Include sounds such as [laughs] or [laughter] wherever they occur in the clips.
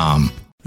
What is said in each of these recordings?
com.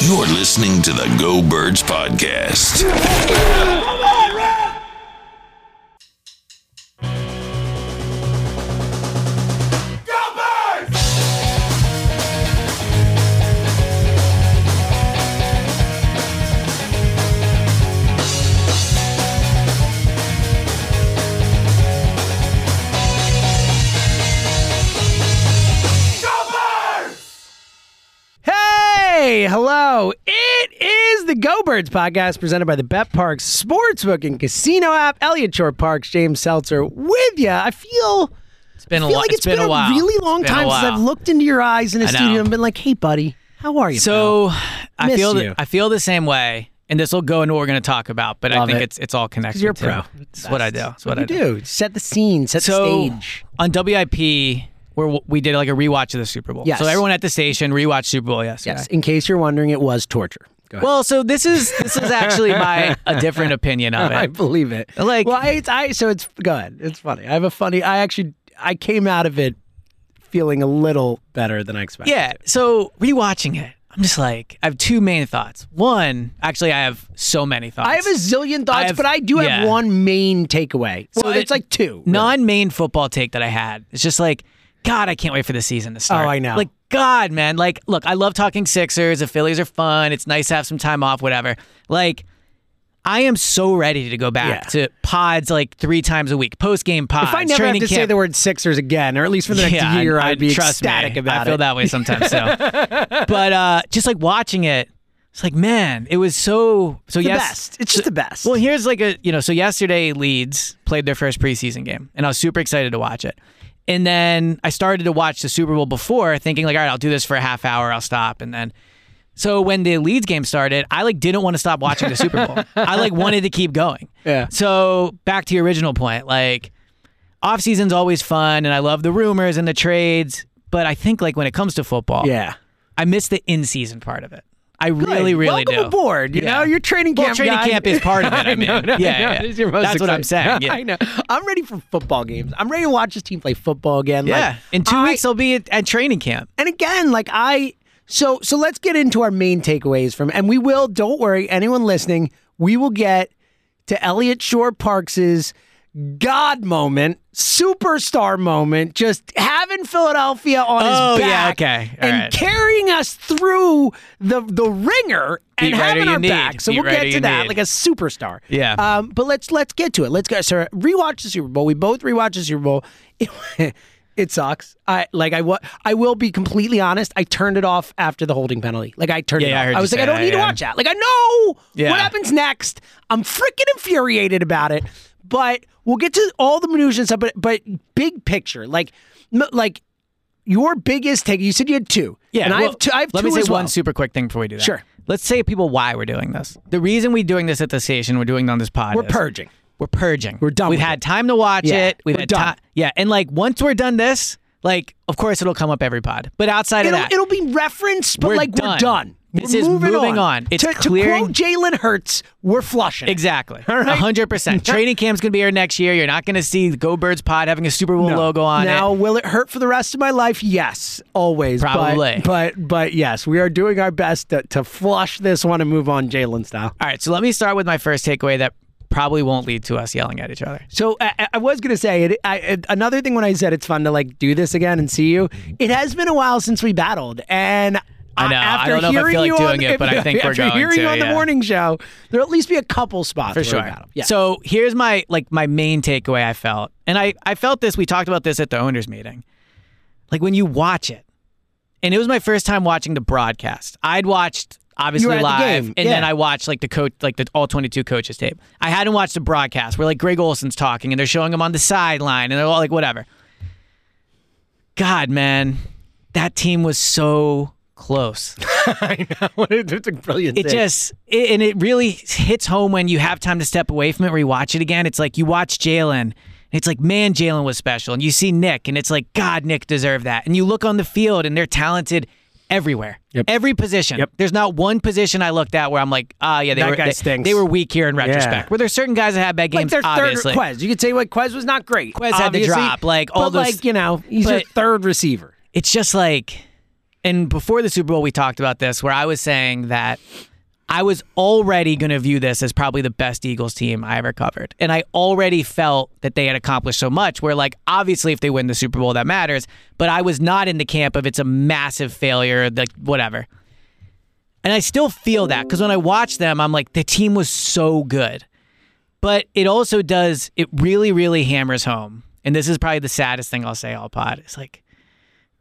You're listening to the Go Birds Podcast. Hello. It is the Go Birds podcast presented by the Bet Parx Sportsbook and Casino app. Eliot Shorr-Parks, James Seltzer with you. I feel It's been a I feel while. like it's been, a while. a really long been a time since. I've looked into your eyes in a studio and been like, "Hey, buddy, how are you?" So I Miss feel you. the, I feel the same way, and this will go into what we're going to talk about. But I think it. it's it's all connected. you're a pro. It's what I do. It's what, you I do. do. Set the scene. Set So the stage. on WIP, where we did like a rewatch of the Super Bowl. Yes. So everyone at the station rewatched Super Bowl yesterday. Yes. In case you're wondering, it was torture. Well, so this is this is actually my a different opinion of [laughs] it. I believe it. Like- well, I, I so it's go ahead. It's funny. I have a funny. I actually I came out of it feeling a little better than I expected. Yeah. So rewatching it, I'm just like I have two main thoughts. One, actually, I have so many thoughts. I have a zillion thoughts, have- but I do have yeah. one main takeaway. So well, it's like two. really. non-main football take that I had. It's just like, God, I can't wait for the season to start. Oh, I know. Like, God, man. Like, look, I love talking Sixers. The Phillies are fun. It's nice to have some time off, whatever. Like, I am so ready to go back Yeah. to pods like three times a week, post game pods. If I never have to say the word Sixers again, or at least for the next yeah, year, I, I'd be trust ecstatic me. about I feel it. that way sometimes too. [laughs] but uh, just like watching it, it's like, man, it was so so. the yes, best. It's just the best. well, here's like a you know, so yesterday Leeds played their first preseason game, and I was super excited to watch it. And then I started to watch the Super Bowl before, thinking like, all right, I'll do this for a half hour, I'll stop, and then. So when the Leeds game started, I like didn't want to stop watching the Super Bowl. [laughs] I like wanted to keep going. Yeah. So back to your original point, like off season's always fun, and I love the rumors and the trades. But I think like when it comes to football, yeah. I miss the in season part of it. I really, really do. Welcome do. aboard. You Yeah. know, your training camp. Well, training guy. camp is part of [laughs] it. I I know, mean. no, Yeah, yeah. it's your most That's what I'm saying, [laughs] yeah. I know. I'm ready for football games. I'm ready to watch this team play football again. Yeah, Like, in two I- weeks I'll be at, at training camp. and again, like I so so let's get into our main takeaways from and we will, don't worry, anyone listening, we will get to Eliot Shorr-Parks's God moment, superstar moment, just having Philadelphia on Oh, his yeah, back okay. And right. carrying us through the the ringer and Beat having our need. back. So Beat we'll get to that need. like a superstar. Yeah. Um, but let's let's get to it. Let's go. So rewatch the Super Bowl. We both rewatched the Super Bowl. It, [laughs] it sucks. I like I wa- I will be completely honest. I turned it off after the holding penalty. Like I turned Yeah, it yeah, off. heard I was like, I don't that, need to watch that. Like I know Yeah. what happens next. I'm freaking infuriated about it. But we'll get to all the minutiae and stuff. But but big picture, like like your biggest take. You said you had two. Yeah, and I have two. I have let two me say well. one super quick thing before we do that. Sure. Let's say people why we're doing this. The reason we're doing this at the station, we're doing it on this pod. We're purging. We're purging. We're done We've had it. time to watch Yeah, it. We've had done. time. Yeah, and like once we're done this, like of course it'll come up every pod. But outside It'll, of that, it'll be referenced, but We're like we're done. This We're is moving, moving on. on. It's to, clearing- To quote Jalen Hurts, we're flushing. Exactly. All right. hundred percent. [laughs] Training camp's gonna be here next year. You're not gonna see the Go Birds pod having a Super Bowl No. logo on now, it. Now, will it hurt for the rest of my life? Yes, always. but- Probably. But but, yes, we are doing our best to, to flush this one and move on Jalen style. All right, so let me start with my first takeaway that probably won't lead to us yelling at each other. So I, I was gonna say it. I, it- another thing when I said it's fun to like do this again and see you. It has been a while since we battled, and I know. I After don't know if I feel like doing it, but I [laughs] think we're after going hearing to, you on the yeah. morning show, there'll at least be a couple spots for sure. Yeah. So here's my like my main takeaway. I felt, and I I felt this. We talked about this at the owners meeting. Like when you watch it, and it was my first time watching the broadcast. I'd watched obviously the live, game, and then. I watched like the coach, like the all 22 coaches tape. I hadn't watched the broadcast where like Greg Olsen's talking and they're showing him on the sideline, and they're all like whatever. God, man, that team was so close. [laughs] I know [laughs] it's a brilliant. It thing. just it, and it really hits home when you have time to step away from it. Where you watch it again, it's like you watch Jalen. and It's like man, Jalen was special, and you see Nick, and it's like God, Nick deserved that. And you look on the field, and they're talented everywhere, Yep. every position. Yep. There's not one position I looked at where I'm like, ah, yeah, they That were guy they, stinks. they were weak here in retrospect. Yeah. Where there's certain guys that have bad games. like their obviously. third Quez. You could say like Quez was not great. Quez had the drop, like, all but those- like you know he's your third receiver. it's just like and before the Super Bowl we talked about this where I was saying that I was already going to view this as probably the best Eagles team I ever covered. And I already felt that they had accomplished so much where like obviously if they win the Super Bowl that matters, but I was not in the camp of it's a massive failure, like whatever. And I still feel that cuz when I watch them I'm like the team was so good. But it also does it really really hammers home. And this is probably the saddest thing I'll say all pod. It's like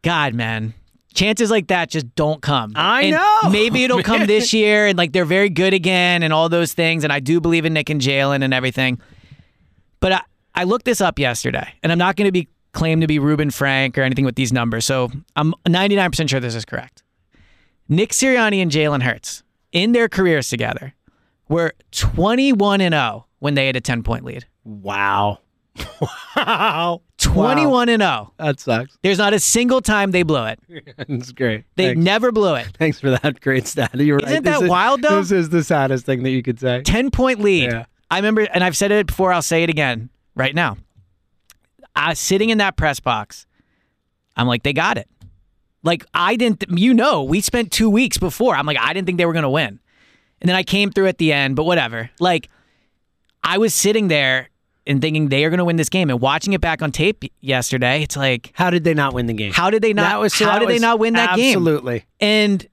God, man. Chances like that just don't come. I And know, [laughs] Maybe it'll come this year and like they're very good again and all those things. And I do believe in Nick and Jalen and everything. But I, I looked this up yesterday and I'm not going to be claimed to be Reuben Frank or anything with these numbers. So I'm 99% sure this is correct. Nick Sirianni and Jalen Hurts in their careers together were 21 and 0 when they had a 10 point lead. Wow. Wow. 21 and 0. That sucks. There's not a single time they blew it. [laughs] That's great. They Thanks. never blew it. Thanks for that great stat. You're right. Isn't This that is- wild, though? This is the saddest thing that you could say. 10 point lead. Yeah. I remember, and I've said it before, I'll say it again right now. I was sitting in that press box. I'm like, they got it. Like, I didn't, you know, we spent two weeks before. I'm like, I didn't think they were going to win. And then I came through at the end, but whatever. Like, I was sitting there and thinking they are going to win this game. And watching it back on tape yesterday, it's like, How did they not win the game? how did they not? That was how did they not win that game? Absolutely. And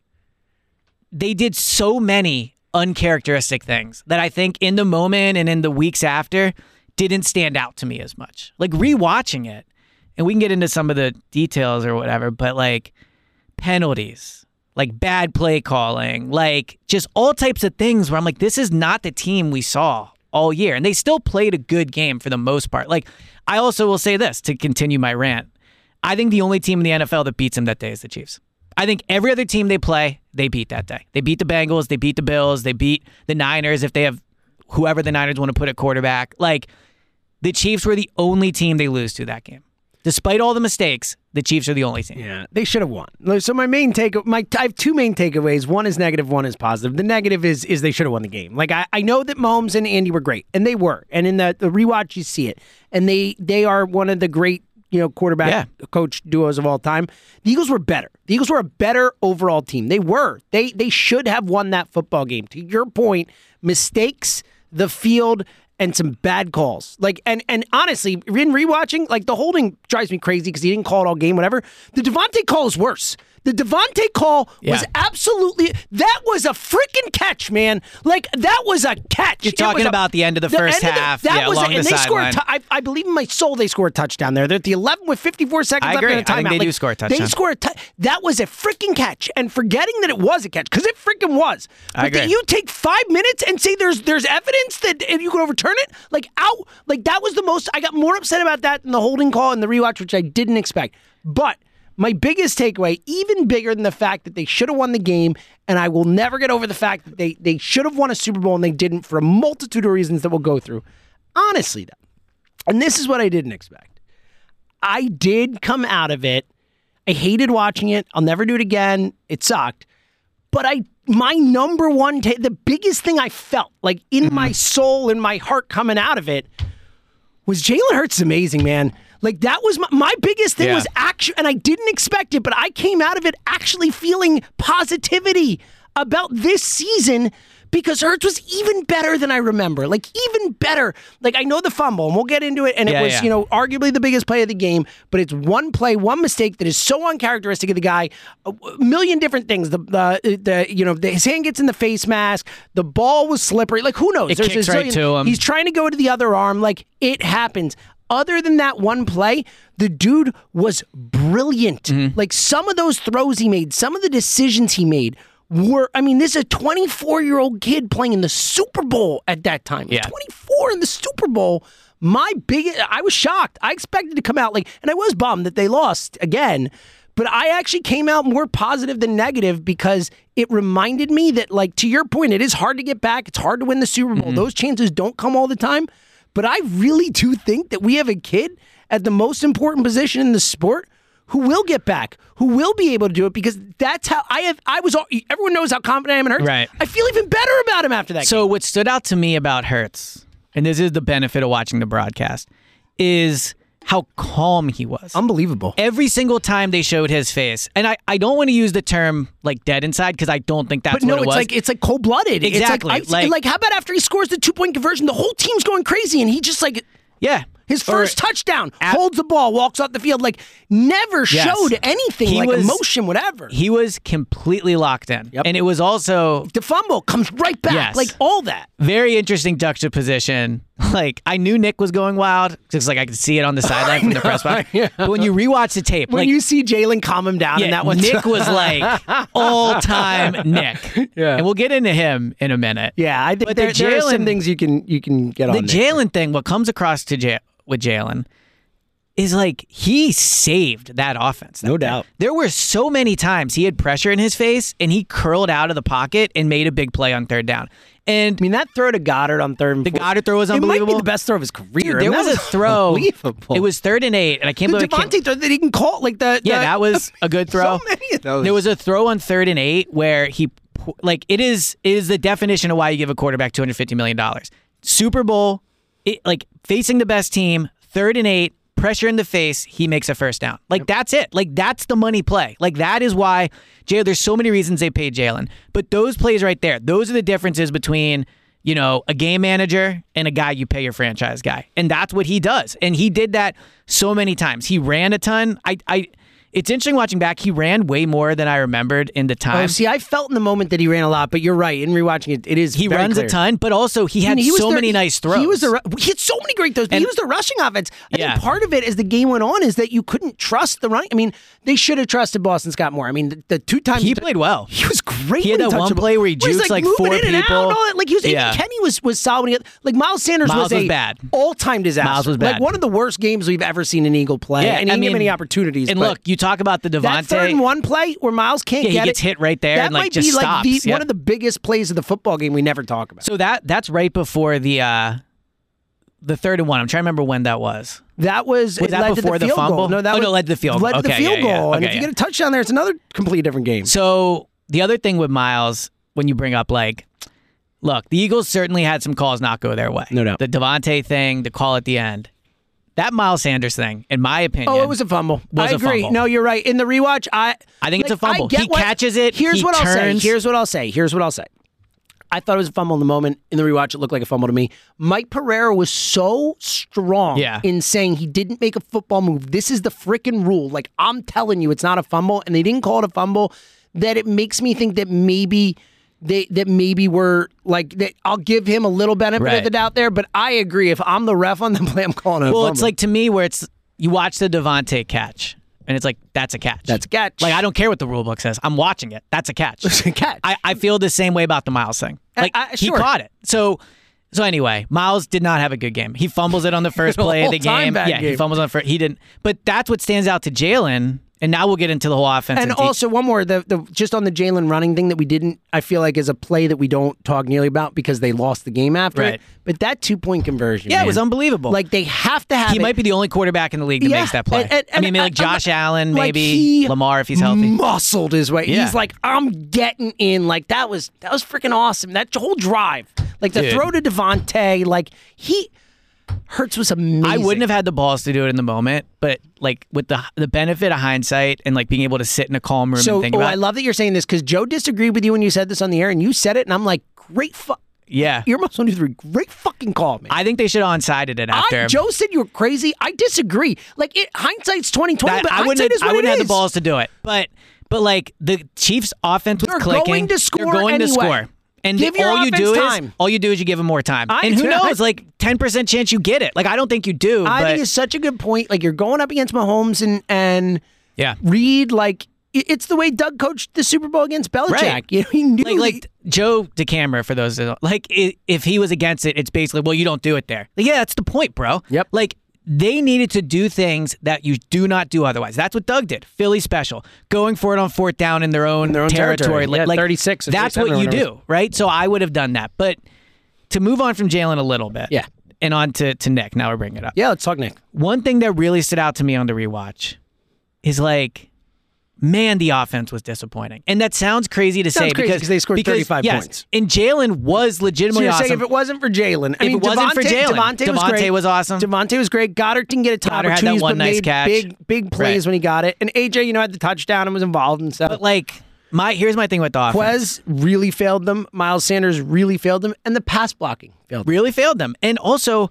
they did so many uncharacteristic things that I think in the moment and in the weeks after didn't stand out to me as much. Like rewatching it, and we can get into some of the details or whatever, but like penalties, like bad play calling, like just all types of things where I'm like, this is not the team we saw all year. And they still played a good game for the most part. Like, I also will say this to continue my rant. I think the only team in the NFL that beats them that day is the Chiefs. I think every other team they play, they beat that day. They beat the Bengals, they beat the Bills, they beat the Niners if they have whoever the Niners want to put at quarterback. Like the Chiefs were the only team they lose to that game. Despite all the mistakes, the Chiefs are the only team. Yeah, they should have won. So my main take, my I have two main takeaways. One is negative, one is positive. The negative is is they should have won the game. Like I, I know that Mahomes and Andy were great, and they were, and in the, the rewatch you see it, and they they are one of the great you know quarterback Yeah. coach duos of all time. The Eagles were better. The Eagles were a better overall team. They were. They they should have won that football game. To your point, mistakes, the field, and some bad calls. Like and and honestly, in rewatching, like the holding drives me crazy because he didn't call it all game, whatever. The DeVonta call is worse. The DeVonta call was absolutely that was a freaking catch, man. Like that was a catch. You're talking a- about the end of the first end of half, that yeah, was a- and the they scored. t- I, I believe in my soul they scored a touchdown there. They're at the 11 with 54 seconds I left agree. in a timeout. I think they Like, do score a They touchdown. scored a tou- That was a freaking catch. And forgetting that it was a catch because it freaking was. I But that agree. you take five minutes and say there's there's evidence that and you can overturn it. Like out. Like that was the most. I got more upset about that than the holding call and the rewatch, which I didn't expect. But. My biggest takeaway, even bigger than the fact that they should have won the game, and I will never get over the fact that they, they should have won a Super Bowl and they didn't for a multitude of reasons that we'll go through. Honestly, though, and this is what I didn't expect. I did come out of it. I hated watching it. I'll never do it again. It sucked. But I, my number one, ta- the biggest thing I felt like in my mm-hmm. soul, in my heart coming out of it was Jalen Hurts amazing, man. Like that was my, my biggest thing Yeah. was actually, and I didn't expect it, but I came out of it actually feeling positivity about this season because Hurts was even better than I remember. Like even better. Like I know the fumble, and we'll get into it. And Yeah, it was, yeah. you know, arguably the biggest play of the game. But it's one play, one mistake that is so uncharacteristic of the guy. A million different things. The the, the you know the, his hand gets in the face mask. The ball was slippery. Like who knows? It There's kicks right to him. He's trying to go to the other arm. Like it happens. Other than that one play, the dude was brilliant. Mm-hmm. Like some of those throws he made, some of the decisions he made were. I mean, this is a 24 year old kid playing in the Super Bowl at that time. Yeah. 24 in the Super Bowl. My big, I was shocked. I expected to come out like, and I was bummed that they lost again. But I actually came out more positive than negative because it reminded me that, like, to your point, it is hard to get back. It's hard to win the Super Bowl. Those chances don't come all the time. But I really do think that we have a kid at the most important position in the sport who will get back, who will be able to do it because that's how I have. I was. all- Everyone knows how confident I am in Hurts. Right. I feel even better about him after that. So what stood out to me about Hurts, and this is the benefit of watching the broadcast, is how calm he was. unbelievable. Every single time they showed his face, and I, I don't want to use the term like dead inside because I don't think that's But no, what it it's was. like it's like cold blooded. Exactly, It's like, I- like- like how about after he scores the two point conversion, the whole team's going crazy, and he just like yeah, his Or- first touchdown at- holds the ball, walks off the field, like never Yes. showed anything He like was- emotion, whatever. He was completely locked in, Yep. and it was also the fumble comes right back, Yes. like all that. very interesting juxtaposition. [laughs] Like I knew Nick was going wild because like I could see it on the [laughs] sideline from the press box. But when you rewatch the tape, When like you see Jalen calm him down, yeah, and that one, Nick was like [laughs] all time Nick. Yeah. and we'll get into him in a minute. yeah, I think But the there, there are some things you can you can get on. the Jalen thing, what comes across to ja- with Jalen is like he saved that offense. No that day. doubt. There were so many times he had pressure in his face and he curled out of the pocket and made a big play on third down. And I mean, that throw to Goedert on third and the fourth- Goedert throw was unbelievable. It might be unbelievable. the best throw of his career. Dude, I there mean, was that a [laughs] throw. Unbelievable. It was third and eight, and I can't the believe it DeVonta throw that he can call like the, Yeah, the- that was [laughs] a good throw. So many of those. There was a throw on third and eight where he, like, it is it is the definition of why you give a quarterback two hundred fifty million dollars. Super Bowl, it, like facing the best team, third and eight, pressure in the face, he makes a first down. Like that's it. Like that's the money play. Like that is why Jalen. There's so many reasons they paid Jalen, but those plays right there, those are the differences between. You know, a game manager and a guy you pay your franchise guy. And that's what he does. And he did that so many times. He ran a ton. I I it's interesting watching back. He ran way more than I remembered in the Oh, time. see, I felt in the moment that he ran a lot, but you're right. In rewatching it, it is he runs clear. a ton, but also he had And he was so their- many nice throws. He was the he had so many great throws, but he And- was the rushing offense. I Yeah. think part of it as the game went on is that you couldn't trust the running. I mean, they should have trusted Boston Scott more. I mean, the, the two times He played well. He was great. He had that one play where he jukes, like, moving four and out people. and all that. Like he was. Yeah. Kenny was was solid. Like Miles Sanders Miles was a bad. all time disaster. Miles was bad. Like one of the worst games we've ever seen an Eagle play. and he I mean, give any opportunities. And but look, you talk about the that third and one play where Miles can't Yeah, he get gets it, hit right there That and, like, might just be like the. Yep. one of the biggest plays of the football game we never talk about. So that that's right before the uh the third and one. I'm trying to remember when that was. That was, Was that before the, the fumble? Goal. No, that Oh, was, no, led to the field Led goal. to the field yeah, yeah, goal, and if you get a touchdown there, it's another completely different game. So the other thing with Miles, when you bring up like, look, the Eagles certainly had some calls not go their way. No doubt. The DeVonta thing, the call at the end, that Miles Sanders thing, in my opinion, Oh, it was a fumble. Was I a agree. fumble. No, you're right. In the rewatch, I I think it's a fumble. He what- catches it, Here's he what I'll say. Here's what I'll say. Here's what I'll say. I thought it was a fumble in the moment. In the rewatch, it looked like a fumble to me. Mike Pereira was so strong Yeah. in saying he didn't make a football move. This is the freaking rule. Like I'm telling you, it's not a fumble, and they didn't call it a fumble. That it makes me think that maybe they that maybe we're like that. I'll give him a little benefit of the doubt there, but I agree. If I'm the ref on the [laughs] play, I'm calling it. well, it's like to me where it's you watch the DeVonta catch, and it's like that's a catch. That's a catch. Like I don't care what the rule book says. I'm watching it. That's a catch. It's a catch. I, I feel the same way about the Miles thing. Uh, like I- he sure. caught it. So so anyway, Miles did not have a good game. He fumbles it on the [laughs] first The play of the whole time game. Yeah, he fumbles on the first. He didn't. But that's what stands out to Jalen. And now we'll get into the whole offense. And de- also one more, the, the just on the Jalen running thing that we didn't, I feel like is a play that we don't talk nearly about because they lost the game after Right. it. But that two point conversion, yeah, man, it was unbelievable. Like they have to have. he it. might be the only quarterback in the league that Yeah, makes that play. and- and- I mean, and maybe like I- Josh Allen, like maybe he Lamar if he's healthy. Muscled his way. Yeah. He's like, I'm getting in. Like that was that was freaking awesome. That whole drive, like the Dude. throw to DeVonta, like he. Hurts was amazing. I wouldn't have had the balls to do it in the moment, but like with the the benefit of hindsight and like being able to sit in a calm room So, and think oh, about I love that you're saying this because Joe disagreed with you when you said this on the air, and you said it, and I'm like, great fu- Yeah. you're Earmuffs one two three, great fucking call, man. I think they should have onsided it after. I, Joe said you were crazy. I disagree. Like it, hindsight's twenty twenty, but I wouldn't have, I wouldn't have the balls to do it. But but like the Chiefs offense was They're clicking. going to score They're going to score. And Give your all you do offense is all you do is you give him more time. I- and who I- knows, like ten percent chance you get it. Like I don't think you do. I but think it's such a good point. Like you're going up against Mahomes and and yeah. Reid. Like it's the way Doug coached the Super Bowl against Belichick. Right. [laughs] You know, he knew Like, like Joe DeCamara, for those like, if he was against it, it's basically, well, you don't do it there. Like, yeah, that's the point, bro. Yep. Like, they needed to do things that you do not do otherwise. That's what Doug did. Philly special, going for it on fourth down in their own, their own territory. Like, Yeah, like 36 or That's what you do, right? So I would have done that. But to move on from Jalen a little bit, Yeah. and on to, to Nick. Now we're bringing it up. yeah, let's talk Nick. One thing that really stood out to me on the rewatch is like, man, the offense was disappointing. And that sounds crazy to Sounds say crazy because 'cause they scored because, 35 yes, points. And Jalen was So legitimately you're awesome. saying if it wasn't for Jalen, I If mean, it wasn't for Jalen, DeVonta was great. was awesome. DeVonta was great. Goedert didn't get a of Goedert had that one nice catch. big big plays Right. when he got it. And AJ, you know, had the touchdown and was involved and stuff. but like my here's my thing with the offense. Quez really failed them. Miles Sanders really failed them, and the pass blocking failed them. really failed them. And also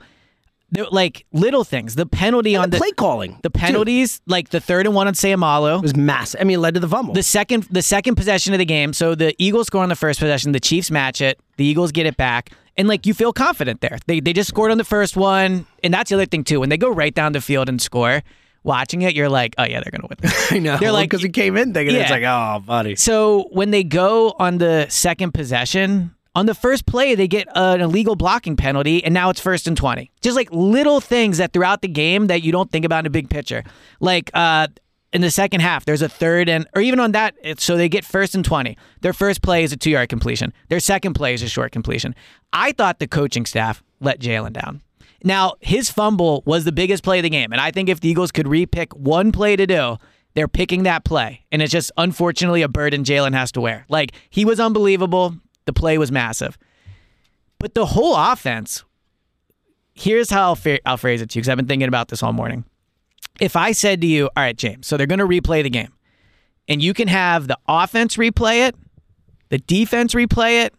like little things. The penalty on the the play calling, the penalties, like the third and one on Sayamalu. was massive. I mean, it led to the fumble. The second the second possession of the game, so the Eagles score on the first possession, the Chiefs match it, the Eagles get it back, and like you feel confident there. They they just scored on the first one, and that's the other thing too. When they go right down the field and score, watching it, you're like, oh yeah, they're gonna win. [laughs] I know. They're like- because he came in thinking it's Yeah. like, oh, buddy. so when they go on the second possession, on the first play, they get an illegal blocking penalty, and now it's first and 20. Just like little things that throughout the game that you don't think about in a big picture. Like uh, in the second half, there's a third and, or even on that, so they get first and 20. Their first play is a two yard completion, their second play is a short completion. I thought the coaching staff let Jalen down. Now, his fumble was the biggest play of the game, and I think if the Eagles could repick one play to do, they're picking that play. And it's just unfortunately a burden Jalen has to wear. Like, he was unbelievable. The play was massive. But the whole offense, here's how I'll, fa- I'll phrase it to you because I've been thinking about this all morning. If I said to you, all right, James, so they're going to replay the game, and you can have the offense replay it, the defense replay it,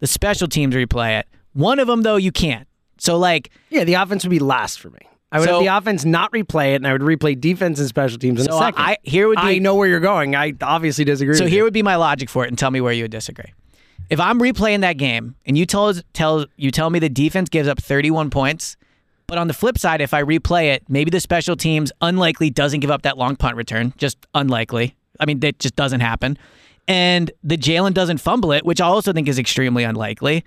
the special teams replay it. One of them, though, you can't. So, like, Yeah, the offense would be last for me. I would So- have the offense not replay it, and I would replay defense and special teams in So a second. I- here would be- I know where you're going. I obviously disagree. So here you. would be my logic for it, and tell me where you would disagree. If I'm replaying that game and you tell tell you tell me the defense gives up 31 points, but on the flip side, if I replay it, maybe the special teams unlikely doesn't give up that long punt return, just unlikely. I mean, that just doesn't happen. And the Jalen doesn't fumble it, which I also think is extremely unlikely.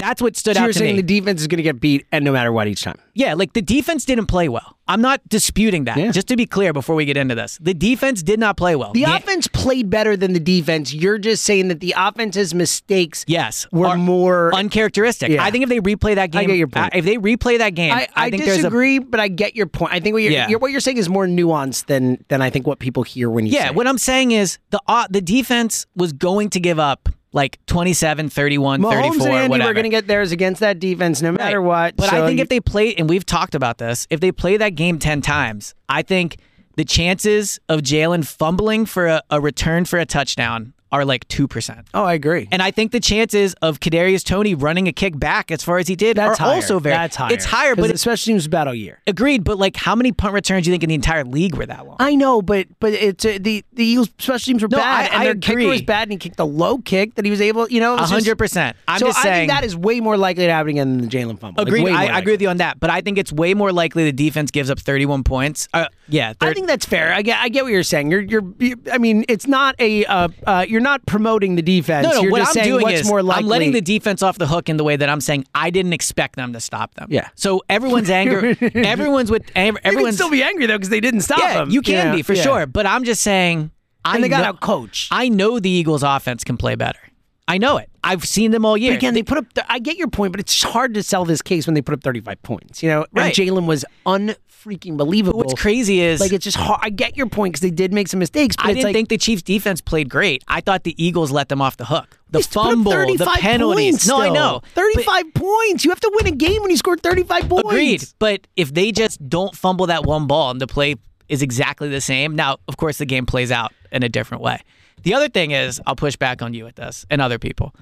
That's what stood So out you're to saying me. the defense is going to get beat, and no matter what each time. Yeah, like the defense didn't play well. I'm not disputing that. Yeah. Just to be clear before we get into this, the defense did not play well. The offense played better than the defense. You're just saying that the offense's mistakes Yes, were more. uncharacteristic. Yeah. I think if they replay that game, I get your point. uh, if they replay that game, I, I, I, think there's a disagree, but I get your point. I think what you're, you're what you're saying is more nuanced than than I think what people hear when you say. yeah. What I'm saying is the uh, the defense was going to give up like 27, 31, Mahomes 34, and Andy whatever. were going to get theirs against that defense, no matter Right. what. But So I think you- if they play, and we've talked about this, if they play that game 10 times, I think the chances of Jalen fumbling for a, a return for a touchdown are like 2%. oh, I agree. And I think the chances of Kadarius Toney running a kick back as far as he did that's are higher. also very That's higher. It's higher, but the it's special teams battle year. agreed. But like, how many punt returns do you think in the entire league were that long? I know, but but it's uh, the the Eagles special teams were No, bad, I- and I their kicker agree. was bad, and he kicked a low kick that he was able, you know, it A just- hundred percent. I'm so just I saying. think that is way more likely to happen again than the Jalen fumble. Agreed. way I, I agree with you on that, but I think it's way more likely the defense gives up 31 points. Uh, yeah, I think that's fair. I get, I get what you're saying. You're, you're, you I mean, it's not a, uh, uh, you're not promoting the defense. no, no. You're What just I'm doing what's is more likely. I'm letting the defense off the hook in the way that I'm saying I didn't expect them to stop them. Yeah. So everyone's [laughs] anger. everyone's with. ev- You can Everyone's still be angry though because they didn't stop Yeah, them. you can Yeah, be for yeah. sure. But I'm just saying. I And they got know, out coached. I know the Eagles' offense can play better. I know it. I've seen them all year. But again, they put up. I get your point, but it's hard to sell this case when they put up 35 points. You know, Right. Jalen was unfreaking believable. What's crazy is like it's just hard. I get your point because they did make some mistakes, but I didn't like, think the Chiefs defense played great. I thought the Eagles let them off the hook. The They still put up fumble, the penalties. no, I know. 35 points. You have to win a game when you score 35 points. agreed. But if they just don't fumble that one ball and the play is exactly the same, now of course the game plays out in a different way. The other thing is, I'll push back on you with this and other people.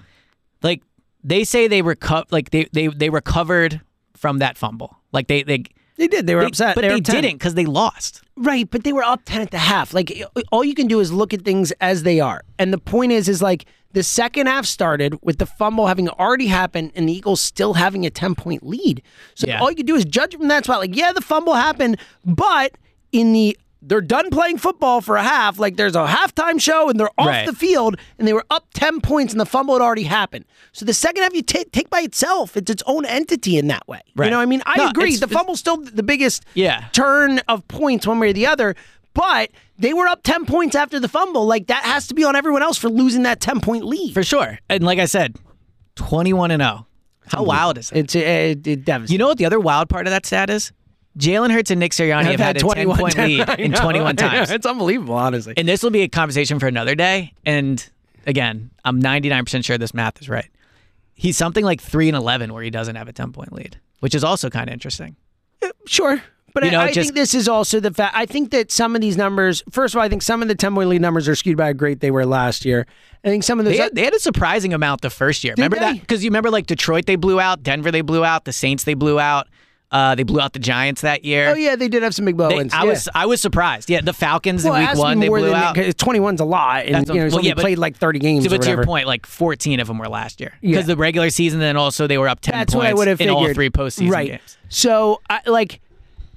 Like they say they reco- like they they they recovered from that fumble. Like they they They did. They were they- upset. but they, they, were up 10. didn't because they lost. Right, but they were up 10 at the half. Like all you can do is look at things as they are. And the point is is like the second half started with the fumble having already happened and the Eagles still having a 10-point lead. So Yeah. all you can do is judge from that spot like yeah, the fumble happened, but in the they're done playing football for a half. Like there's a halftime show and they're off Right. the field and they were up 10 points and the fumble had already happened. So the second half you ta- take by itself, it's its own entity in that way. Right. You know what I mean? I No, agree. The fumble's still the biggest Yeah. turn of points one way or the other. But they were up 10 points after the fumble. Like that has to be on everyone else for losing that 10 point lead. For sure. And like I said, 21 and 0. How wild is it? it's uh, it, it devastating. You know what the other wild part of that stat is? Jalen Hurts and Nick Sirianni have had a 10 point lead [laughs] in 21 [laughs] times. it's unbelievable, honestly. And this will be a conversation for another day. And again, I'm 99% sure this math is right. He's something like 3 and 11 where he doesn't have a 10 point lead, which is also kind of interesting. Sure. But You know, I, I just- think this is also the fact. I think that some of these numbers, first of all, I think some of the 10 point lead numbers are skewed by how great they were last year. I think some of those. They had, they had a surprising amount the first year. remember that? Because you remember like Detroit they blew out, Denver they blew out, the Saints they blew out, uh, they blew out the Giants that year. oh, yeah, they did have some big blow They-. I was I was surprised. Yeah, the Falcons well, in week one they blew out. 'cause 21's a lot. And, That's you know, well, yeah, but- played like 30 games. So, but to your point, like 14 of them were last year Yeah. because the regular season, then also they were up 10 That's points what I would have in figured. all three postseason right. games. So, I, like,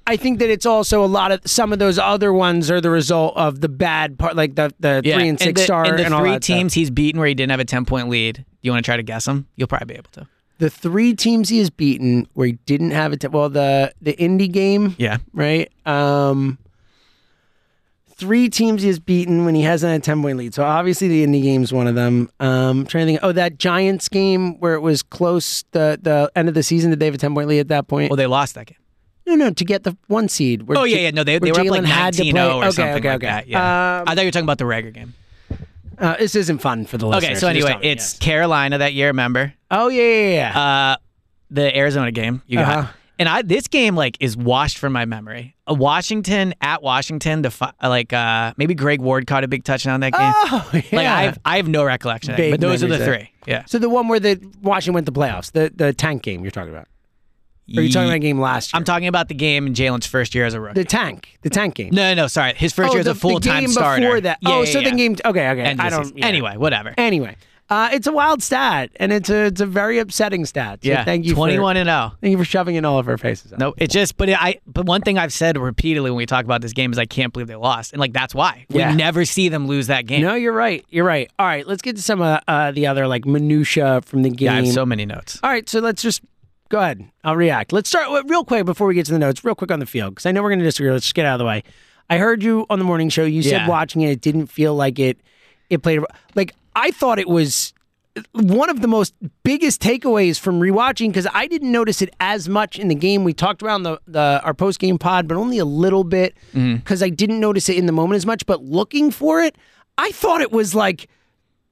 I think that it's also a lot of some of those other ones are the result of the bad part, like the the Yeah, three and six the, star and the all three that stuff. teams he's beaten where he didn't have a 10 point lead. You want to try to guess them? You'll probably be able to. The three teams he has beaten where he didn't have it. Well, the the Indy game, Yeah. right? Um, three teams he has beaten when he hasn't had a ten point lead. So obviously the Indy game's one of them. Um, trying to think. Oh, that Giants game where it was close. The the end of the season. Did they have a ten point lead at that point? Well, they lost that game. no, no, to get the one seed. where Oh, yeah, yeah. No, they, they were up like Jalen had to 19 play- 0 or okay, something okay, like okay. that. Yeah. Um, I thought you were talking about the Rager game. Uh, this isn't fun for the listeners. Okay, so anyway, me, it's yes. Carolina that year, remember? Oh yeah, yeah, yeah. Uh, the Arizona game you got. Uh-huh. And I this game like is washed from my memory. Uh, Washington at Washington, the fi- like uh maybe Greg Ward caught a big touchdown that game. oh [laughs] yeah. Like I have I have no recollection, of that, but those are the three. Yeah. so the one where the Washington went to the playoffs, the the tank game you're talking about. Or are you talking about a game last year? I'm talking about the game in Jalen's first year as a rookie. the tank, the tank game. no, no, no, sorry. His first oh, year as a full time starter. before that. Yeah, oh, yeah, so yeah. the game. Okay, okay. End I don't. yeah. Anyway, whatever. Anyway, uh, it's a wild stat, and it's a it's a very upsetting stat. So yeah. thank you. 21 For, and 0. thank you for shoving in all of our faces. No, it just but it, I but one thing I've said repeatedly when we talk about this game is I can't believe they lost. And like that's why. We never see them lose that game. No, you're right. You're right. All right, let's get to some of uh, the other like minutia from the game. I have so many notes. All right, so let's just go ahead. I'll react. Let's start with- real quick before we get to the notes. Real quick on the field because I know we're going to disagree. Let's just get out of the way. I heard you on the morning show. You said Yeah. watching it, it didn't feel like it. It played a- like I thought it was one of the most biggest takeaways from rewatching because I didn't notice it as much in the game. We talked around the, the our post game pod, but only a little bit mm-hmm. because I didn't notice it in the moment as much. But looking for it, I thought it was like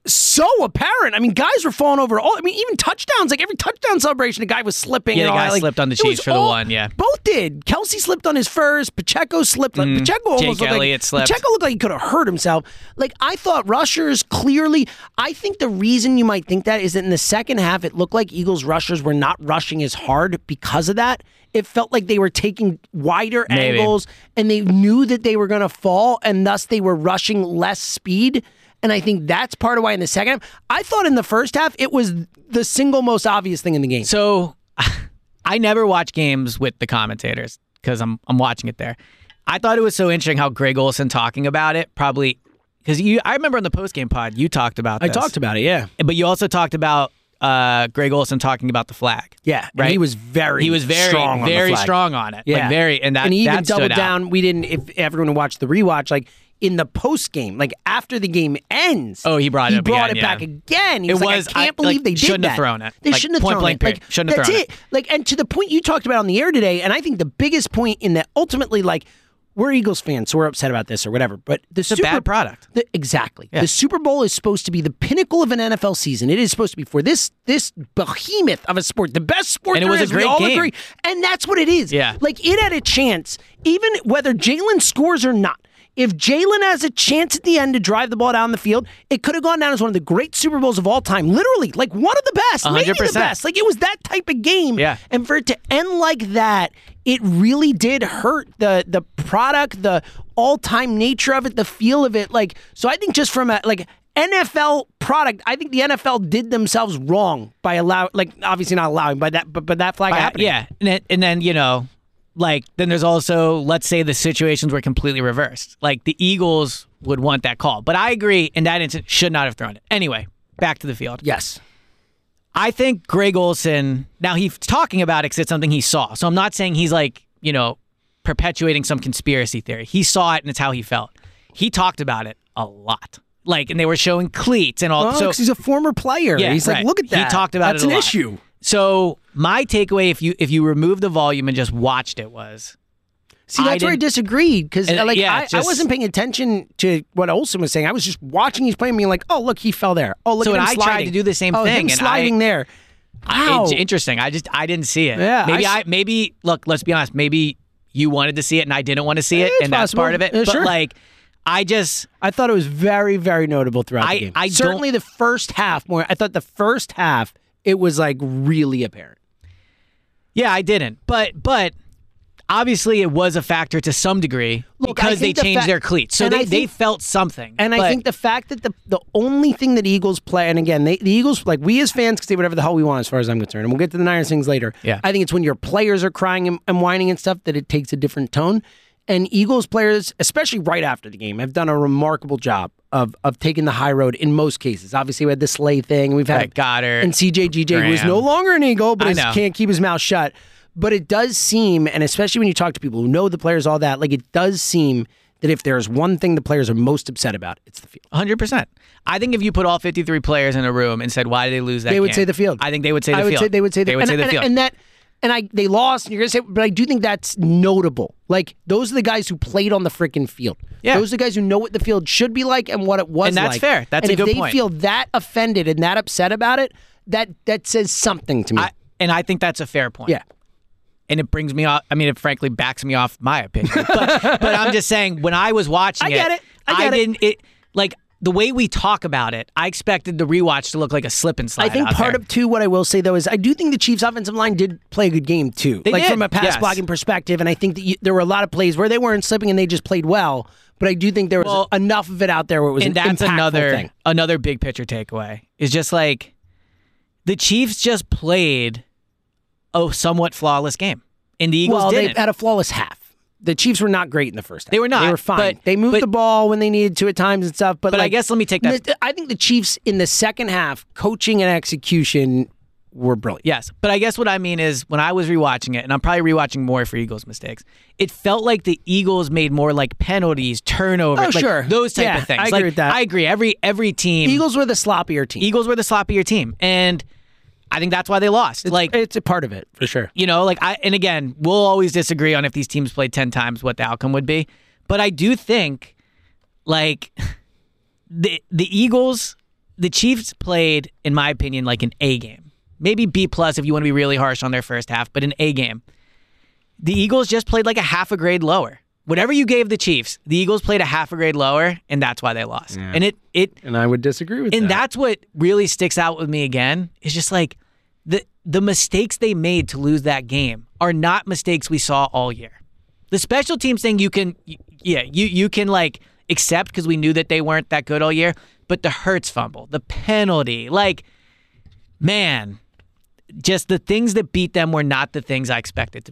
so apparent. I mean, guys were falling over. All I mean, even touchdowns. Like every touchdown celebration, a guy was slipping. Yeah, and the guy. Like, slipped on the Chiefs for the one, yeah. both did. Kelce slipped on his first. Pacheco slipped. Like, mm-hmm. Pacheco almost Jake looked like, slipped. Pacheco looked like he could have hurt himself. Like I thought, rushers clearly. I think the reason you might think that is that in the second half, it looked like Eagles rushers were not rushing as hard because of that. It felt like they were taking wider Maybe. angles and they knew that they were going to fall, and thus they were rushing less speed. And I think that's part of why in the second half, I thought in the first half it was the single most obvious thing in the game. So [laughs] I never watch games with the commentators because I'm I'm watching it there. I thought it was so interesting how Greg Olsen talking about it probably because you I remember on the post game pod you talked about I talked about it, yeah, but you also talked about uh, Greg Olsen talking about the flag. yeah. And Right. he was very, He was very strong on the very flag. strong on it. Yeah, Like very and that and he even that stood doubled out. down. We didn't. If everyone watched the rewatch, like in the post game, like after the game ends. Oh, he brought it he brought again, it yeah. back again. He It was, like, I can't I- believe like, they did shouldn't have that. thrown it. They Like, shouldn't have thrown it. Like. Shouldn't have that's thrown it. Like, and to the point you talked about on the air today, and I think the biggest point in that ultimately, like, we're Eagles fans, so we're upset about this or whatever. But the It's a Super bad product. the, exactly. Yeah. The Super Bowl is supposed to be the pinnacle of an NFL season. It is supposed to be for this this behemoth of a sport, the best sport And it was a great game. agree, and that's what it is. Yeah. like it had a chance, even whether Jalen scores or not. If Jalen has a chance at the end to drive the ball down the field, it could have gone down as one of the great Super Bowls of all time. Literally, like one of the best, maybe the best. Like it was that type of game. Yeah. And for it to end like that, it really did hurt the the product, the all time nature of it, the feel of it. Like so, I think just from a like NFL product, I think the NFL did themselves wrong by allow like obviously not allowing by that, but but that flag Uh, happening. yeah, and and then you know, like then there's also let's say the situations were completely reversed. Like the Eagles would want that call, but I agree in that instance should not have thrown it. Anyway, back to the field. Yes. I think Greg Olsen. Now he's talking about it because it's something he saw. So I'm not saying he's like you know perpetuating some conspiracy theory. He saw it and it's how he felt. He talked about it a lot. Like, and they were showing cleats and all. Oh, so he's a former player. Yeah, he's like, look at that. He talked about That's it a an lot. issue. So my takeaway, if you if you remove the volume and just watched it, was See, I that's where I disagreed because, uh, like, yeah, I, I wasn't paying attention to what Olsen was saying. I was just watching his play and being like, "Oh, look, he fell there. Oh, look So at him I tried to do the same oh, thing, sliding I- there. Wow. It's interesting. I just I didn't see it. Yeah, maybe I, maybe look. Let's be honest. Maybe you wanted to see it and I didn't want to see it, eh, It's and that's possible. part of it. Yeah, but sure. like, I just I thought it was very, very notable throughout I- the game. I Certainly the first half more. I thought the first half it was like really apparent. yeah, I didn't. But but obviously it was a factor to some degree Look, because they the changed fa- their cleats, so they I they felt something. And I think the fact that the the only thing that Eagles play, and again, they, the Eagles, like we as fans, can say whatever the hell we want as far as I'm concerned. And we'll get to the Niners things later. Yeah. I think it's when your players are crying and, and whining and stuff that it takes a different tone. And Eagles players, especially right after the game, have done a remarkable job of of taking the high road in most cases. Obviously, we had the Slay thing. We've had Right, Goedert, and CJ GJ, who is no longer an Eagle, but can't keep his mouth shut. But it does seem, and especially when you talk to people who know the players, all that, like it does seem that if there's one thing the players are most upset about, it's the field. Hundred percent. I think if you put all fifty-three players in a room and said, "Why did they lose that?" They would game?" say the field. I think they would say the I would field. say they would say the, they would and, say the and- field. and that, and I they lost. And you're gonna say, but I do think that's notable. Like those are the guys who played on the freaking field. Yeah. those are the guys who know what the field should be like and what it was. And that's like. fair. That's and a if good they feel that offended and that upset about it, that that says something to me. I, and I think that's a fair point. yeah. and it brings me off. I mean, it frankly backs me off my opinion. But, but I'm just saying, when I was watching I get it. I get it. didn't. It like the way we talk about it. I expected the rewatch to look like a slip and slide. I think part there. of too what I will say though is I do think the Chiefs' offensive line did play a good game too, They like did, from a pass yes. blocking perspective. And I think that you, there were a lot of plays where they weren't slipping and they just played well. But I do think there was Well, enough of it out there where it was and an that's another thing. another big picture takeaway is just like the Chiefs just played a somewhat flawless game, and the Eagles well, didn't. they had a flawless half. The Chiefs were not great in the first half. They were not, They were fine. but- they moved but- the ball when they needed to at times and stuff. But, But I guess let me take that- I think the Chiefs in the second half, coaching and execution were brilliant. Yes, but I guess what I mean is when I was rewatching it, and I'm probably rewatching more for Eagles mistakes. It felt like the Eagles made more like penalties, turnovers, Oh, like sure. those type Yeah, of things. I agree like, with that. I agree. Every every team, Eagles were the sloppier team. Eagles were the sloppier team, and I think that's why they lost. It's, like it's a part of it for sure. you know, like I and again, we'll always disagree on if these teams played ten times what the outcome would be, but I do think like [laughs] the the Eagles, the Chiefs played, in my opinion, like an A game, maybe B plus if you want to be really harsh on their first half, but an A game. The Eagles just played like a half a grade lower. Whatever you gave the Chiefs, the Eagles played a half a grade lower, and that's why they lost. And it it And I would disagree with you. and that. that's what really sticks out with me again is just like the the mistakes they made to lose that game are not mistakes we saw all year. The special teams thing you can yeah, you you can like accept because we knew that they weren't that good all year, but the Hurts fumble, the penalty, like man, just the things that beat them were not the things I expected to.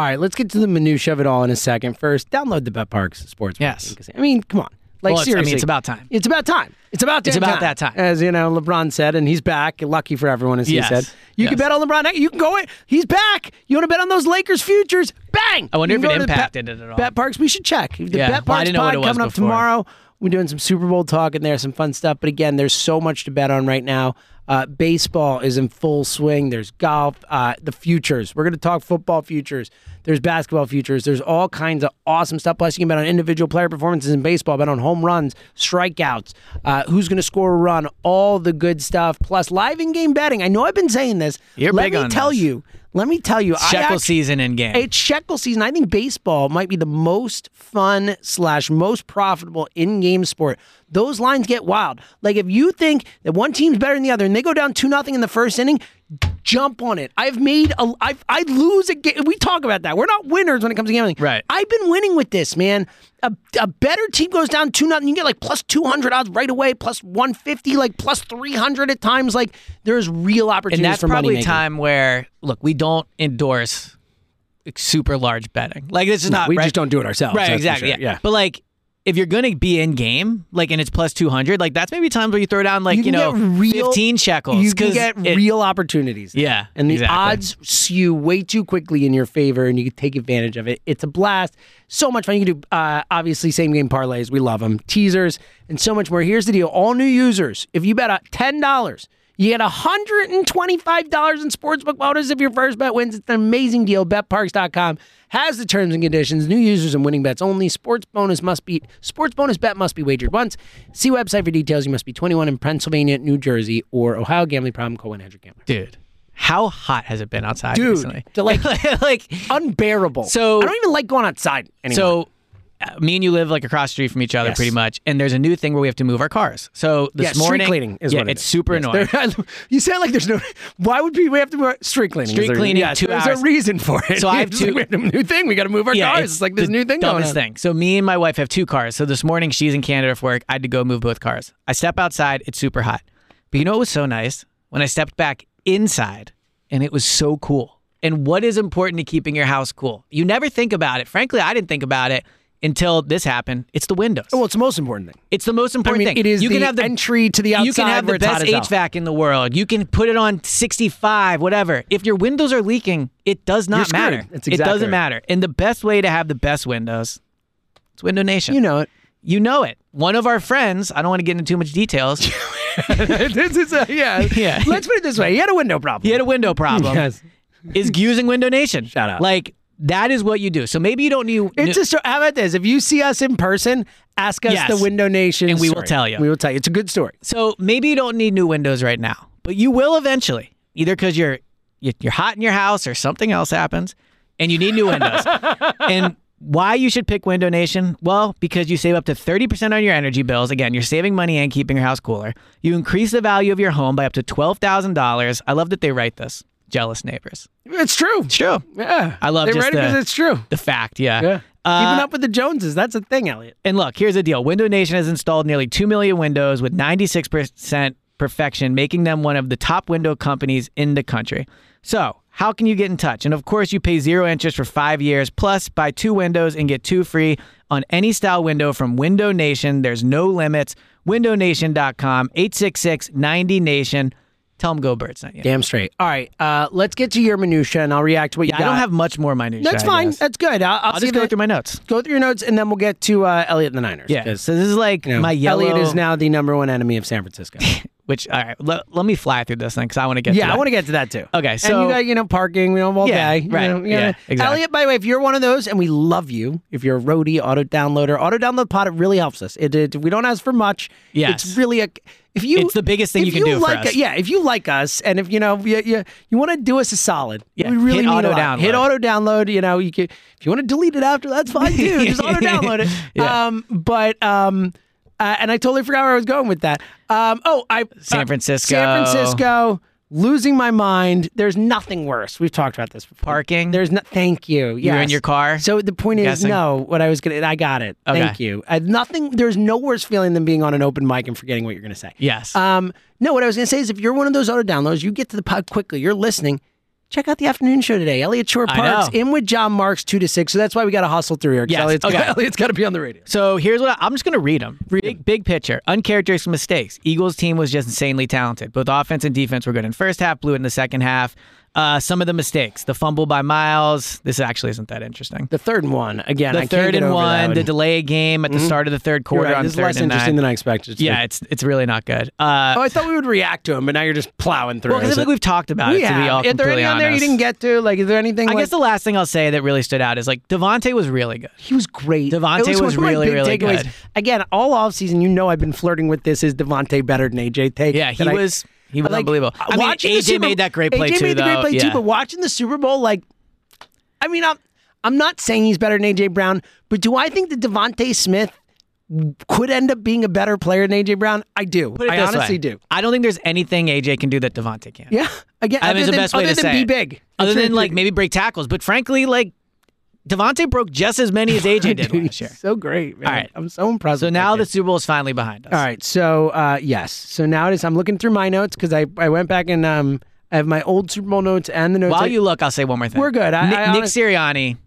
All right, let's get to the minutia of it all in a second. First, download the Bet Parx Sports. Yes. I mean, come on. Like Well, it's- I mean, seriously, it's about time. It's about time. It's about It's about that time. As you know, LeBron said, and he's back. Lucky for everyone, as Yes. he said. You can bet on LeBron. You can go in. He's back. You want to bet on those Lakers futures? Bang! I wonder if it go to the impacted it at all. Bet Parx. We should check. The Yeah. Bet Parx what pod coming up tomorrow. We're doing some Super Bowl talk in there, some fun stuff. But again, there's so much to bet on right now. Uh, baseball is in full swing. There's golf, uh, the futures. We're going to talk football futures. There's basketball futures. There's all kinds of awesome stuff. Plus, you can bet on individual player performances in baseball, bet on home runs, strikeouts, uh, who's going to score a run, all the good stuff. Plus, live in game betting. I know I've been saying this. You're Let big me on tell this. you. Let me tell you. I Shekel act- season in game. it's shekel season. I think baseball might be the most fun slash most profitable in-game sport. Those lines get wild. Like if you think that one team's better than the other and they go down two nothing in the first inning, jump on it. I've made a. I I lose a game. We talk about that. We're not winners when it comes to gambling. Right. I've been winning with this man. A, a better team goes down two nothing. You get like plus two hundred odds right away, plus one fifty, like plus three hundred at times. Like there's real opportunities and that's for probably a time where look, we don't endorse super large betting. Like this is not we right- just don't do it ourselves. Right, exactly. sure. yeah. But like if you're gonna be in game, like and it's plus two hundred, like that's maybe times where you throw down like you, can know real- fifteen shekels. You can get it- real opportunities. Yeah, And the exactly. odds skew way too quickly in your favor, and you can take advantage of it. It's a blast. So much fun. You can do, uh, obviously, same game parlays. We love them. Teasers, and so much more. Here's the deal all new users, if you bet uh, $10, you get $125 in sportsbook bonus if your first bet wins. It's an amazing deal. BetParx.com has the terms and conditions. New users and winning bets only. Sports bonus must be sports bonus bet must be wagered once. See website for details. You must be 21 in Pennsylvania, New Jersey, or Ohio. Gambling problem. Call 1 800 gambler. dude. How hot has it been outside Dude, recently? like- [laughs] like Unbearable. So- I don't even like going outside anymore. So, me and you live like across the street from each other, Yes. pretty much. And there's a new thing where we have to move our cars. So this yeah, street morning, cleaning is yeah, what it it's is. super Yes. annoying. There- [laughs] you sound like there's no. Why would we, have to move street cleaning? Street cleaning, Yes, two there's hours. a reason for it. So I have [laughs] It's like, two- a new thing. We got to move our cars. It's, like this new thing dumbest thing. So me and my wife have two cars. So this morning she's in Canada for work. I had to go move both cars. I step outside. It's super hot. But you know what was so nice when I stepped back inside, and it was so cool. And what is important to keeping your house cool? You never think about it. Frankly, I didn't think about it until this happened. It's the windows. Well, it's the most important thing. It's the most I important mean, thing. it is you the can have the entry to the outside You can have the best. HVAC in the world. You can put it on 65, whatever. If your windows are leaking, it does not matter. That's it doesn't right. matter. And the best way to have the best windows, it's Window Nation. You know it. You know it. One of our friends, I don't want to get into too much details. [laughs] this is a, yeah. [laughs] Yeah. Let's put it this way. He had a window problem. he had a window problem. [laughs] Yes. Is using Window Nation. Shout out. Like that is what you do. So maybe you don't need. It's just how about this? If you see us in person, ask us Yes. the Window Nation, And we will story. tell you. We will tell you. It's a good story. So maybe you don't need new windows right now, but you will eventually, either because you're you- you're hot in your house or something else happens, and you need new windows. [laughs] and why you should pick Window Nation? Well, because you save up to 30% on your energy bills. Again, you're saving money and keeping your house cooler. You increase the value of your home by up to $12,000. I love that they write this. Jealous neighbors. It's true. It's true. Yeah. I love they just write it the- because it's true. The fact, yeah. Yeah. Uh, Keeping up with the Joneses. That's a thing, Eliot. And look, here's the deal. Window Nation has installed nearly 2 million windows with 96% perfection, making them one of the top window companies in the country. So, how can you get in touch? And of course, you pay zero interest for five years, plus buy two windows and get two free on any style window from Window Nation. There's no limits. WindowNation.com, 866 90 Nation. Tell them go birds, not you. Damn straight. All right, uh, let's get to your minutia, and I'll react to what you Yeah, I don't have much more minutia. That's fine. That's good. I'll, I'll, I'll just go through my notes. Go through your notes, and then we'll get to uh, Eliot and the Niners. Yeah. So this is like you know, my yellow. Eliot is now the number one enemy of San Francisco. [laughs] Which all right, let, let me fly through this thing because I want to get. yeah, to I want to get to that too. Okay, and so- you got you know parking, you know all Yeah, day, you right, know, you yeah, know. exactly. Eliot, by the way, if you're one of those, and we love you, if you're a roadie, auto downloader, auto download pod, it really helps us. It, it we don't ask for much. Yeah, it's really a. If you, It's the biggest thing you can do for like us. yeah, if you like us, and if you know you you, you want to do us a solid, Yeah, we really hit auto download. Hit auto download. You know, you can if you want to delete it after, that's fine too. [laughs] Just auto download it. Yeah. Um, but um, uh, and I totally forgot where I was going with that. Um, oh, I San uh, Francisco. San Francisco. Losing my mind. There's nothing worse. We've talked about this before. Parking? There's no. Thank you. You're in your car? So the point is, guessing? no. What I was gonna, I got it. Okay. Thank you. I, nothing. There's no worse feeling than being on an open mic and forgetting what you're gonna say. Yes. Um. No. What I was gonna say is, if you're one of those auto downloads, you get to the pod quickly. You're listening. Check out the afternoon show today. Eliot Shorr-Parks in with Jon Marks two to six. So that's why we got to hustle through here. Yeah, Eliot's, okay. [laughs] Eliot's got to be on the radio. So here's what I, I'm just going to read them. Read big, big picture. Uncharacteristic mistakes. Eagles team was just insanely talented. Both offense and defense were good in first half, blew it in the second half. Uh, some of the mistakes. The fumble by Miles. This actually isn't that interesting. The third and one again. The I third and over one. The delay game at the start of the third quarter right. on This is less interesting nine. than I expected. yeah, it's it's really not good. Uh, Oh, I thought we would react to him, but now you're just plowing through. well, because I think we've talked about we it. To be all Is there any on there you didn't get to? Like, is there anything? I like, guess the last thing I'll say that really stood out is like DeVonta was really good. He was great. DeVonta It was one my really, really takeaways. good. Again, all offseason, you know I've been flirting with this. Is DeVonta better than AJ take? Yeah, he I- was he was like, unbelievable. I mean, AJ Super- made that great play AJ too, made the great though. play too, Yeah. but watching the Super Bowl, like, I mean, I'm I'm not saying he's better than AJ Brown, but do I think that DeVonta Smith could end up being a better player than AJ Brown? I do. Put it I this honestly way. do. I don't think there's anything AJ can do that DeVonta can. Yeah. Again, I other mean, it's the than, best way other to than say be it. big. Other than like maybe break tackles, but frankly, like DeVonta broke just as many as AJ [laughs] did Dude, last year. so great, man. All right. I'm so impressed. So now the Super Bowl is finally behind us. All right. So uh, yes. So now it is. I'm looking through my notes because I, I went back and um I have my old Super Bowl notes and the notes. While I- you look, I'll say one more thing. We're good. I- Nick, I Nick Sirianni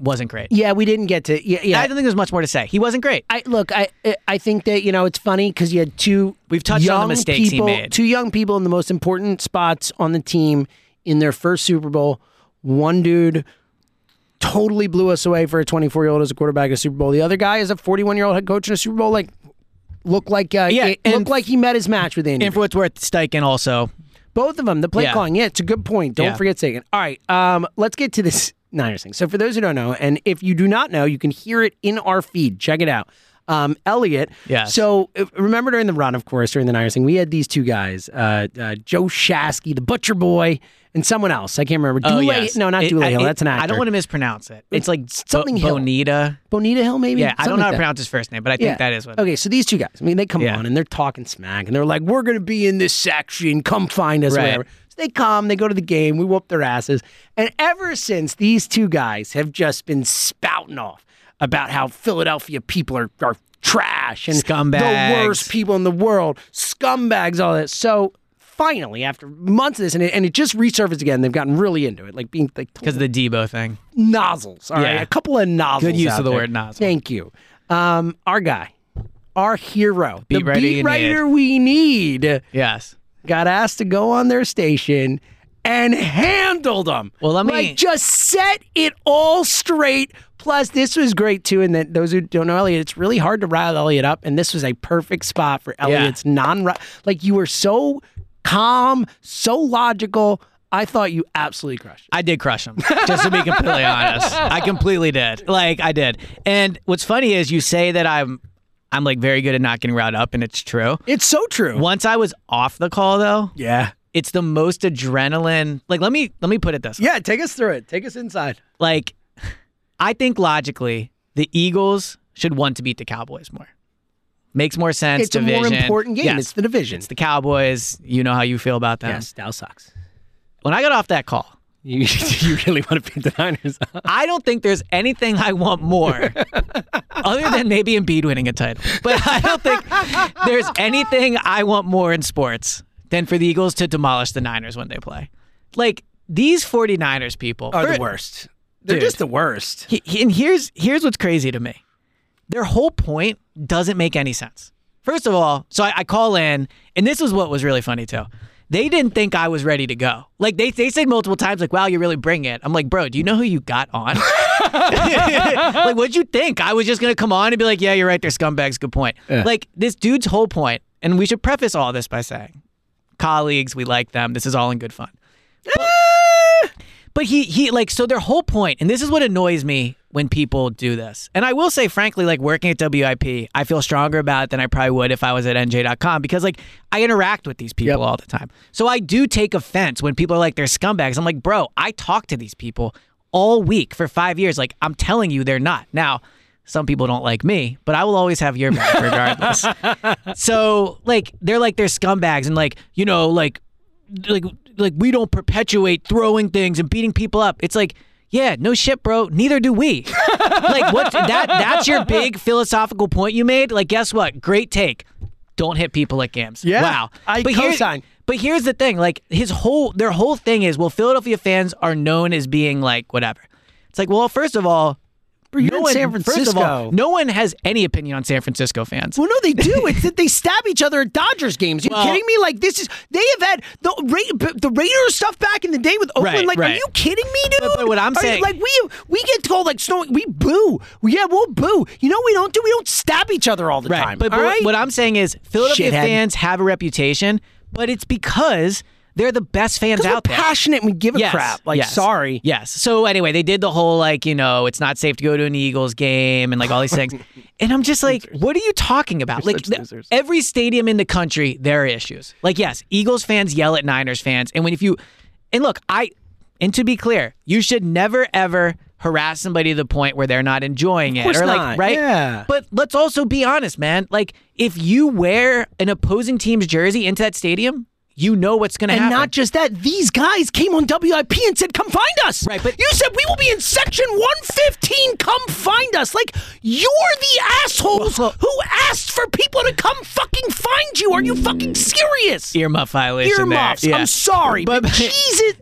wasn't great. yeah, we didn't get to. Yeah, yeah. I don't think there's much more to say. He wasn't great. I look. I I think that you know it's funny because you had two. We've touched on the mistakes he made. Two young people in the most important spots on the team in their first Super Bowl. One dude totally blew us away for a 24 year old as a quarterback of a Super Bowl. The other guy is a 41 year old head coach in a Super Bowl. Like looked like uh, Yeah, looked like he met his match with Andy. And for what's worth, Steichen also. Both of them, the play Yeah. calling. Yeah, it's a good point. Don't Yeah. forget Steichen. All right, um, let's get to this [laughs] Niners thing. So, for those who don't know, and if you do not know, you can hear it in our feed. Check it out. Um, Eliot. Yes. So, remember during the run, of course, during the Niners thing, we had these two guys, uh, uh, Joe Shasky, the Butcher Boy, and someone else. I can't remember. Oh, Dule- yes. No, not It- Dule I- Hill. it- That's an actor. I don't want to mispronounce it. It's like something Bo- Hill. Bonita. Bonita Hill, maybe. Yeah, I don't know how to pronounce his first name, but I think that is what. Okay, so these two guys, I mean, they come Yeah. on and they're talking smack, and they're like, "We're going to be in this section. Come find us, Right. whatever." So they come, they go to the game, we whoop their asses, and ever since these two guys have just been spouting off about how Philadelphia people are are trash and Scumbags. the worst people in the world, scumbags, all that. So. Finally, after months of this, and it, and it just resurfaced again, they've gotten really into it, like being like Because of the Deebo thing. nozzles. All right, Yeah. a couple of nozzles. Good use of the there. word nozzle. Thank you. Um, our guy, our hero, Beat the writer beat writer we need, Yes. got asked to go on their station and handled them. Well, let me- like just set it all straight. Plus, this was great too. And that those who don't know Eliot, it's really hard to rile Eliot up, and this was a perfect spot for Eliot's non. Like you were so calm, so logical. I thought you absolutely crushed. it. I did crush him, just to be completely [laughs] honest. I completely did. Like I did. And what's funny is you say that I'm I'm like very good at not getting riled up, and it's true. It's so true. Once I was off the call though, Yeah. it's the most adrenaline. Like let me let me put it this way. Yeah, take us through it. Take us inside. Like I think logically the Eagles should want to beat the Cowboys more. Makes more sense. It's a more important game. Yes. It's the division. It's the Cowboys. You know how you feel about them. yes, Dow sucks. When I got off that call, [laughs] You, you really want to beat the Niners? I don't think there's anything I want more [laughs] other than maybe Embiid winning a title. But I don't think there's anything I want more in sports than for the Eagles to demolish the Niners when they play. Like these 49ers people Are the worst. They're Dude. just the worst. He- he- and here's here's what's crazy to me. Their whole point doesn't make any sense. First of all, so I, I call in, and this was what was really funny too. they didn't think I was ready to go. Like they they said multiple times, like, "Wow, you really bring it." I'm like, "Bro, do you know who you got on? [laughs] like, what'd you think? I was just gonna come on and be like, "Yeah, you're right. They're scumbags. Good point." Like this dude's whole point, and we should preface all this by saying, colleagues, we like them. This is all in good fun. But [laughs] ah! He he like so their whole point, and this is what annoys me when people do this. And I will say, frankly, like working at WIP, I feel stronger about it than I probably would if I was at NJ.com because like I interact with these people all the time. So I do take offense when people are like they're scumbags. I'm like, bro, I talk to these people all week for five years. Like I'm telling you, they're not. Now, some people don't like me, but I will always have your back regardless. [laughs] so like they're like they're scumbags and like you know like like like we don't perpetuate throwing things and beating people up. It's like, yeah, no shit, bro. Neither do we. [laughs] like what that that's your big philosophical point you made. Like guess what? Great take. Don't hit people at games. Yeah, Wow. I but here- co-sign. but here's the thing, like his whole their whole thing is well, Philadelphia fans are known as being like whatever. It's like, well, first of all, Bro, you're no in one, San First of all, Francisco. no one has any opinion on San Francisco fans. Well, no, they do. [laughs] It's that they stab each other at Dodgers games. You Well- kidding me? Like this is they have had the Ra- the Raiders stuff back in the day with Oakland. Right, like, are you kidding me, dude? But- but what I'm Are you- saying- like we we get told like snow, we boo. Yeah, we'll boo. You know what we don't do? We don't stab each other all the Right. time. But, all but right? what I'm saying is Philadelphia Shithead. fans have a reputation, but it's because they're the best fans out there. passionate and we give a Yes, crap. Like, yes, sorry. Yes. So anyway, they did the whole like, you know, it's not safe to go to an Eagles game and like all these things. [laughs] and I'm just like, what are you talking about? like such th- every stadium in the country, there are issues. Like, yes, Eagles fans yell at Niners fans. And when if you and look, I and to be clear, you should never ever harass somebody to the point where they're not enjoying it. or like not. right? Yeah. But let's also be honest, man. Like if you wear an opposing team's jersey into that stadium, you know what's gonna happen. And not just that, these guys came on WIP and said, "Come find us." Right, but- you said we will be in section 115. Come find us. Like you're the assholes Well- who asked for people to come fucking find you. Are you fucking serious? earmuff violation. there. Earmuffs. Yeah. I'm sorry, but, But- [laughs] Jesus,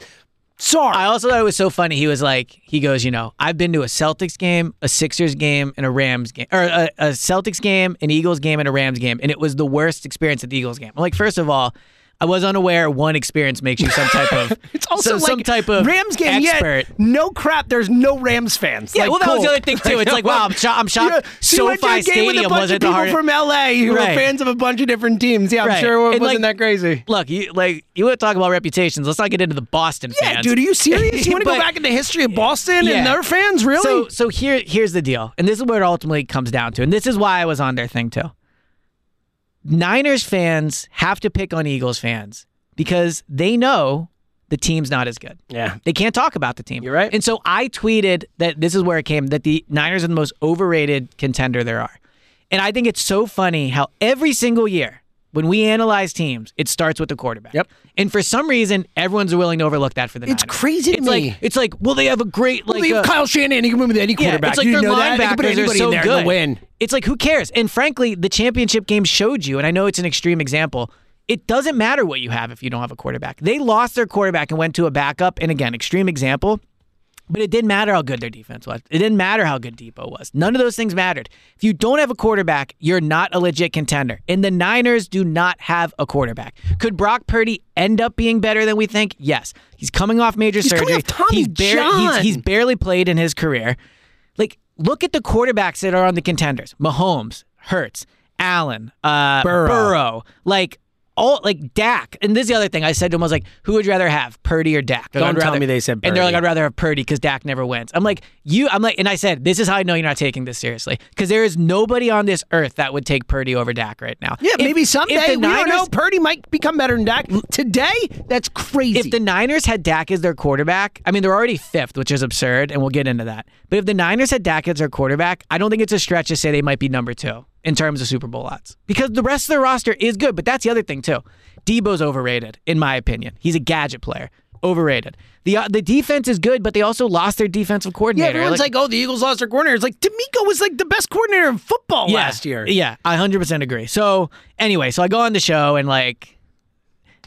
sorry. I also thought it was so funny. He was like, he goes, you know, I've been to a Celtics game, a Sixers game, and a Rams game, or a, a Celtics game, an Eagles game, and a Rams game, and it was the worst experience at the Eagles game. I'm like, first of all, I was unaware one experience makes you some type of [laughs] it's also so- some like type of Rams game. expert. Yet, no crap. There's no Rams fans. Yeah, Like, well, that was the other thing too. It's like, wow, I'm, sho- I'm [laughs] shocked. Yeah, so you went to a SoFi game with a Stadium bunch wasn't of people hard. from LA who Right. are fans of a bunch of different teams. Yeah, I'm Right. sure it And, wasn't like, that crazy. Look, you like you want to talk about reputations. Let's not get into the Boston Yeah, fans. dude, are you serious? [laughs] You want to go back in the history of Boston and their fans? Really? So so here here's the deal, and this is where it ultimately comes down to, and this is why I was on their thing too. Niners fans have to pick on Eagles fans because they know the team's not as good. yeah. They can't talk about the team. You're right. And so I tweeted that this is where it came that the Niners are the most overrated contender there are. And I think it's so funny how every single year when we analyze teams, it starts with the quarterback. Yep. And for some reason, everyone's willing to overlook that for the It's Niners. crazy to it's me. Like, it's like, well, they have a great like Leave uh, Kyle Shanahan. He can win with any yeah, quarterback. it's like you their know that? They can put linebackers are so good. win. It's like who cares? And frankly, the championship game showed you, and I know it's an extreme example. It doesn't matter what you have if you don't have a quarterback. They lost their quarterback and went to a backup. And again, extreme example. But it didn't matter how good their defense was. It didn't matter how good Deebo was. None of those things mattered. If you don't have a quarterback, you're not a legit contender. And the Niners do not have a quarterback. Could Brock Purdy end up being better than we think? Yes. He's coming off major He's coming surgery. off Tommy he's, bar- John. he's, he's barely played in his career. Like, look at the quarterbacks that are on the contenders: Mahomes, Hurts, Allen, uh, Burrow. Like all like Dak. And this is the other thing I said to him I was like, "Who would you rather have, Purdy or Dak?" They're Don't "I'd tell me they said And they're like, "I'd rather have Purdy because Dak never wins." I'm like, "You." I'm like, and I said, "This is how I know you're not taking this seriously because there is nobody on this earth that would take Purdy over Dak right now." Yeah, If- maybe if someday. the we don't know. Purdy might become better than Dak. Today, that's crazy. if the Niners had Dak as their quarterback, I mean, they're already fifth, which is absurd, and we'll get into that. But if the Niners had Dak as their quarterback, I don't think it's a stretch to say they might be number two in terms of Super Bowl odds because the rest of their roster is good. But that's the other thing, too. Deebo's overrated, in my opinion. He's a gadget player. Overrated. The uh, the defense is good, but they also lost their defensive coordinator. yeah, everyone's like, "Oh, the Eagles lost their coordinator." It's like DeMeco was like the best coordinator in football yeah, last year. Yeah, I 100% agree. So, anyway, so I go on the show and like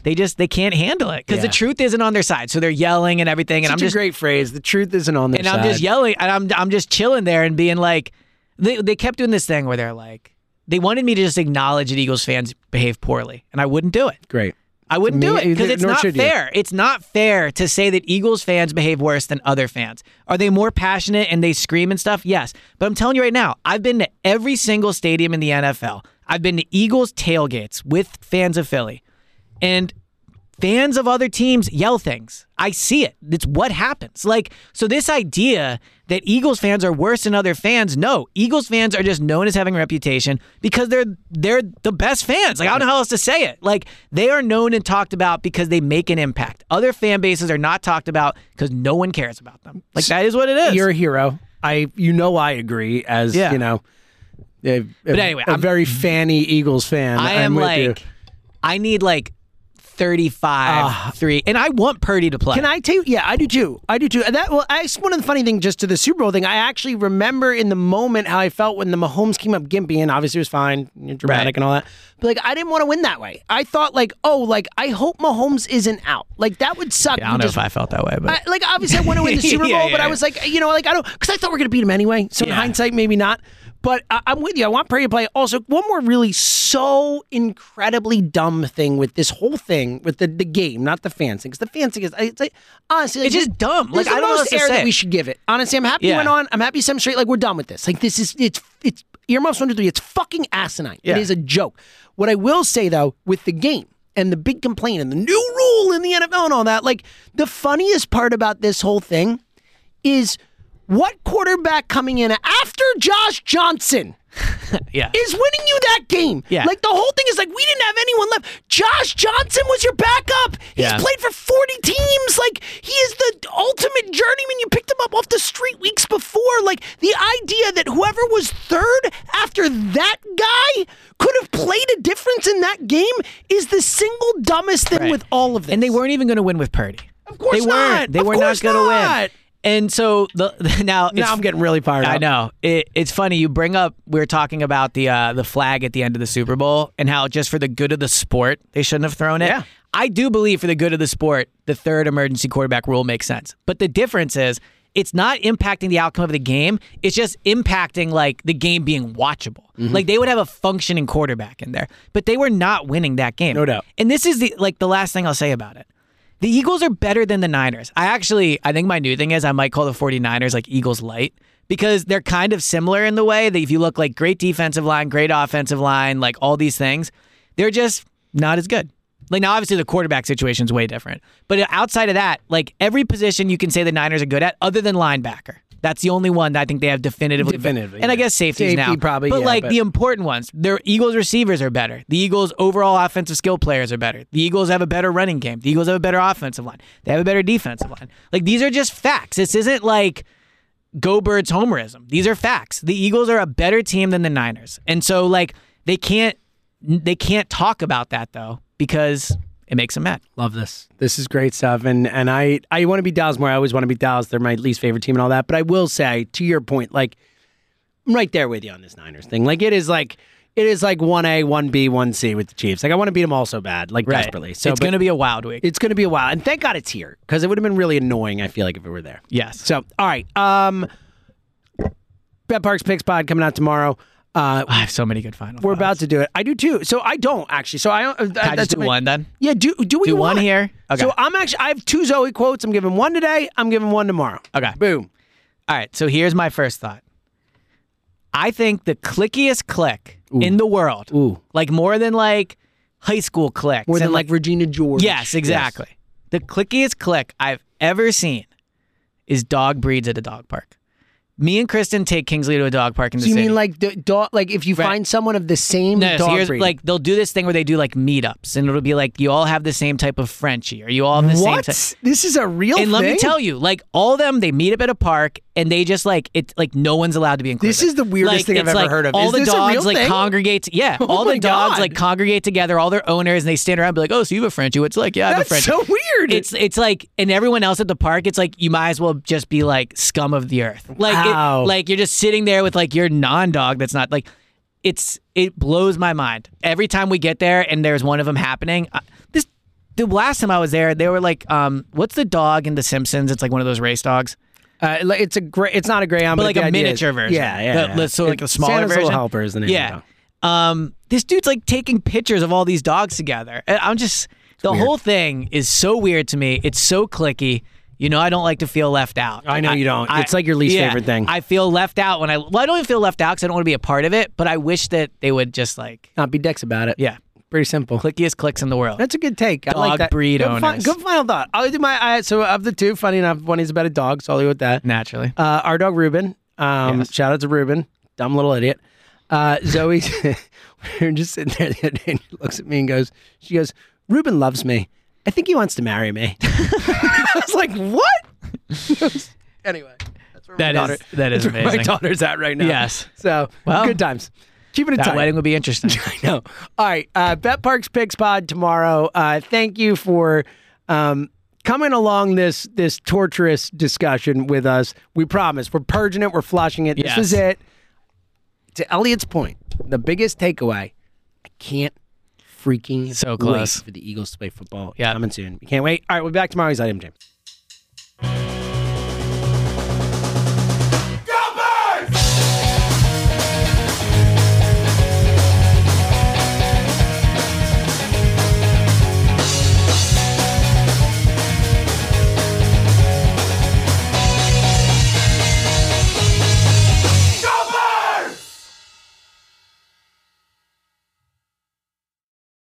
they just they can't handle it because Yeah. the truth isn't on their side. So they're yelling and everything and Such I'm just a great phrase. The truth isn't on their and side. And I'm just yelling and I'm I'm just chilling there and being like they they kept doing this thing where they're like they wanted me to just acknowledge that Eagles fans behave poorly and I wouldn't do it. Great. I wouldn't do it because it's not should you. fair. It's not fair to say that Eagles fans behave worse than other fans. Are they more passionate and they scream and stuff? Yes. But I'm telling you right now, I've been to every single stadium in the NFL. I've been to Eagles tailgates with fans of Philly. And fans of other teams yell things. I see it. It's what happens. Like, so this idea that Eagles fans are worse than other fans, no. Eagles fans are just known as having a reputation because they're they're the best fans. Like, I don't know how else to say it. Like, they are known and talked about because they make an impact. Other fan bases are not talked about because no one cares about them. Like, that is what it is. You're a hero. I, you know, I agree. As Yeah. you know, a, But a- anyway, a I'm- very fanny Eagles fan. I I'm am like, you. I need like 35, ah. 3. And I want Purdy to play. Can I tell you? Yeah, I do too. I do too. And that well, I one of the funny things just to the Super Bowl thing. I actually remember in the moment how I felt when the Mahomes came up gimpy, and obviously it was fine, dramatic Right. and all that. But like, I didn't want to win that way. I thought like, oh, like I hope Mahomes isn't out. Like that would suck. Yeah, I don't know if I felt that way, but. I, like obviously I want to win the [laughs] Super Bowl, Yeah, but I was like, you know, like I don't because I thought we are gonna beat him anyway. So in hindsight, maybe not. But I, I'm with you. I want Purdy to play. Also, one more really so incredibly dumb thing with this whole thing with the, the game, not the fans thing. Because the fans thing is, it's like honestly, like, It's just dumb. Like, I don't know what air that we should give it. Honestly, I'm happy you went on. I'm happy some straight. Like we're done with this. Like this is it's it's earmuffs one two three. It's fucking asinine. Yeah. It is a joke. What I will say though, with the game and the big complaint and the new rule in the NFL and all that, like the funniest part about this whole thing is what quarterback coming in after Josh Johnson [laughs] yeah. is winning you that game. Yeah. Like the whole thing is like we didn't have anyone left. Josh Johnson was your backup. He's Yeah. played for 40 teams. Like he is the ultimate journeyman. You picked him up off the street weeks before. Like the idea that whoever was third after that guy could have played a difference in that game is the single dumbest thing Right. with all of this. And they weren't even going to win with Purdy. Of course they not. weren't. They Of were not going to win. And so the now Now I'm getting really fired up. I know it, it's funny. You bring up we were talking about the uh, the flag at the end of the Super Bowl and how just for the good of the sport they shouldn't have thrown it. Yeah. I do believe for the good of the sport the third emergency quarterback rule makes sense. But the difference is it's not impacting the outcome of the game. It's just impacting like the game being watchable. Mm-hmm. Like they would have a functioning quarterback in there, but they were not winning that game. No doubt. And this is the like the last thing I'll say about it. The Eagles are better than the Niners. I actually, I think my new thing is I might call the 49ers like Eagles light because they're kind of similar in the way that if you look like great defensive line, great offensive line, like all these things, they're just not as good. Like now, obviously the quarterback situation is way different, but outside of that, like every position you can say the Niners are good at, other than linebacker. That's the only one that I think they have definitively. Definitively, and I guess safeties Safety now, probably, But yeah, like but- the important ones, their Eagles receivers are better. The Eagles overall offensive skill players are better. The Eagles have a better running game. The Eagles have a better offensive line. They have a better defensive line. Like these are just facts. This isn't like go birds homerism. These are facts. The Eagles are a better team than the Niners. And so like they can't they can't talk about that though because it makes them mad. Love this. This is great stuff. And and I I want to be Dallas more. I always want to be Dallas. They're my least favorite team and all that. But I will say, to your point, like I'm right there with you on this Niners thing. Like it is like it is like one A, one B, one C with the Chiefs. Like I want to beat them all so bad, like desperately. So it's going to be a wild week. it's gonna be a while. And thank God it's here. Because it would have been really annoying, I feel like, if it were there. yes. So all right. Um Bet Parx Picks Pod coming out tomorrow. Uh I have so many good final. we're about to do it. I do too. So I don't actually. So I don't. Uh, Can I just do my- one then? Yeah, do do what Do one here? Okay. So I'm actually I have two Zoe quotes. I'm giving one today. I'm giving one tomorrow. Okay. Boom. All right, so here's my first thought. I think the clickiest click in the world, Ooh. like more than like high school click. More than and, like Regina George. yes, exactly. The clickiest click I've ever seen is dog breeds at a dog park. Me and Kristen take Kingsley to a dog park in the So you city. mean like the dog? Like if you Right. find someone of the same No, so dog here's breed? like they'll do this thing where they do like meetups, and it'll be like you all have the same type of Frenchie, or you all have the same. what? This is a real thing? And thing. let me tell you, like all of them, they meet up at a park and they just like it. Like no one's allowed to be included. This is the weirdest Like, thing I've ever like heard of. All Is the a dogs like thing? congregate. Yeah, [laughs] Oh all the dogs God. like congregate together. All their owners and they stand around and be like, "Oh, so you have a Frenchie? What's like? Yeah, I have a That's Frenchie." so weird. It's it's like, and everyone else at the park, it's like you might as well just be like scum of the earth. Like, Wow. it, like you're just sitting there with like your non-dog that's not like. It's it blows my mind every time we get there and there's one of them happening. Uh, this the last time I was there, they were like, um, what's the dog in The Simpsons? It's like one of those race dogs. uh, it's a great. It's not a greyhound, But but like a idea is- miniature version. Yeah, yeah. The- yeah. so like a It- smaller Santa's version. Little Helper is the name. Yeah. Um, this dude's like taking pictures of all these dogs together. I'm just The whole thing is so weird to me. It's so clicky. You know, I don't like to feel left out. I know you don't. It's like your least yeah, favorite thing. I feel left out when I. Well, I don't even feel left out because I don't want to be a part of it. But I wish that they would just like, Not be dicks about it. yeah, Pretty simple. clickiest clicks in the world. That's a good take. I like Dog that. breed good fi- owners. good final thought. I'll do my. I, so of the two, funny enough, one is about a dog. So I'll go with that. Naturally. Uh, our dog Ruben. Um, Yes. Shout out to Ruben, dumb little idiot. Uh, Zoe, [laughs] we were just sitting there the other day, and she looks at me and goes, "She goes, Ruben loves me. I think he wants to marry me." [laughs] I was like, "What?" [laughs] Anyway, that's where That my is- daughter. that is that's where My daughter's at right now. Yes. So Well, good times. Keep it That tight. wedding would be interesting. [laughs] I know. All right. Uh, Bet Parx Picks Pod tomorrow. Uh, thank you for um, coming along this this torturous discussion with us. We promise. We're purging it. We're flushing it. This is it. To Eliot's point, the biggest takeaway, I can't freaking So close. for the Eagles to play football. Yeah. Coming soon. We can't wait. All right. We'll be back tomorrow. He's Item James.